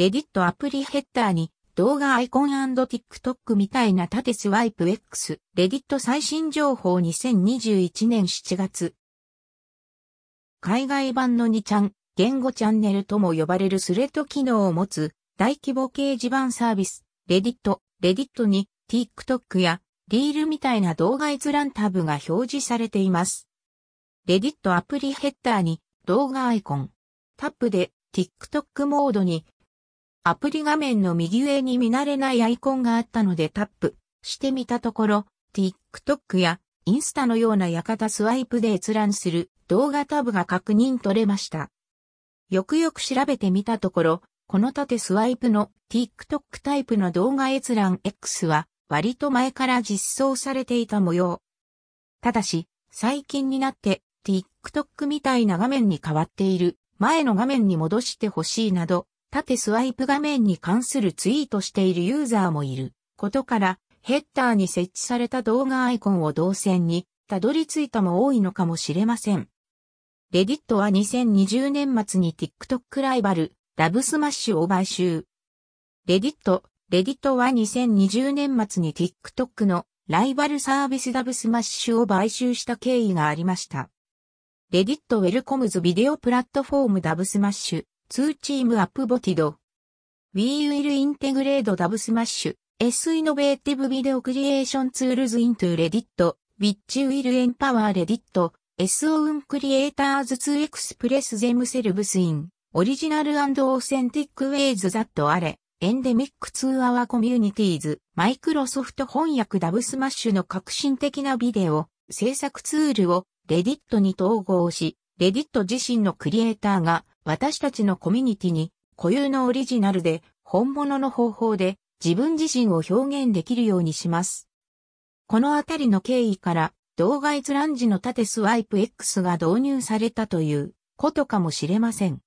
レディットアプリヘッダーに動画アイコン &TikTok みたいな縦スワイプ X、レディット最新情報2021年7月。海外版の2ちゃん、言語チャンネルとも呼ばれるスレッド機能を持つ大規模掲示板サービス、レディット、レディットに TikTok やリールみたいな動画閲覧タブが表示されています。レディットアプリヘッダーに動画アイコン。タップで TikTok モードにアプリ画面の右上に見慣れないアイコンがあったのでタップしてみたところ TikTok やインスタのような館スワイプで閲覧する動画タブが確認取れました。よくよく調べてみたところ、この縦スワイプの TikTok タイプの動画閲覧 X は割と前から実装されていた模様。ただし、最近になって TikTok みたいな画面に変わっている、前の画面に戻してほしいなど、縦スワイプ画面に関するツイートしているユーザーもいることから、ヘッダーに設置された動画アイコンを動線にたどり着いたも多いのかもしれません。レディットは2020年末に TikTok ライバル、ダブスマッシュを買収。レディット、レディットは2020年末に TikTok のライバルサービスダブスマッシュを買収した経緯がありました。レディットウェルコムズビデオプラットフォームダブスマッシュ、ツーチームアップボティド。We will integrate ダブスマッシュ S イノベーティブビデオクリエーションツールズイントゥレディット、ウィッチウィルエンパワーレディット、S オウンクリエイターズツーエクスプレスゼムセルブスイン、オリジナルオーセンティックウェイズザットアレ、エンデミックツーアワーコミュニティーズ、マイクロソフト翻訳ダブスマッシュの革新的なビデオ、制作ツールをレディットに統合し、レディット自身のクリエイターが、私たちのコミュニティに固有のオリジナルで本物の方法で自分自身を表現できるようにします。このあたりの経緯から動画閲覧時の縦スワイプ X が導入されたということかもしれません。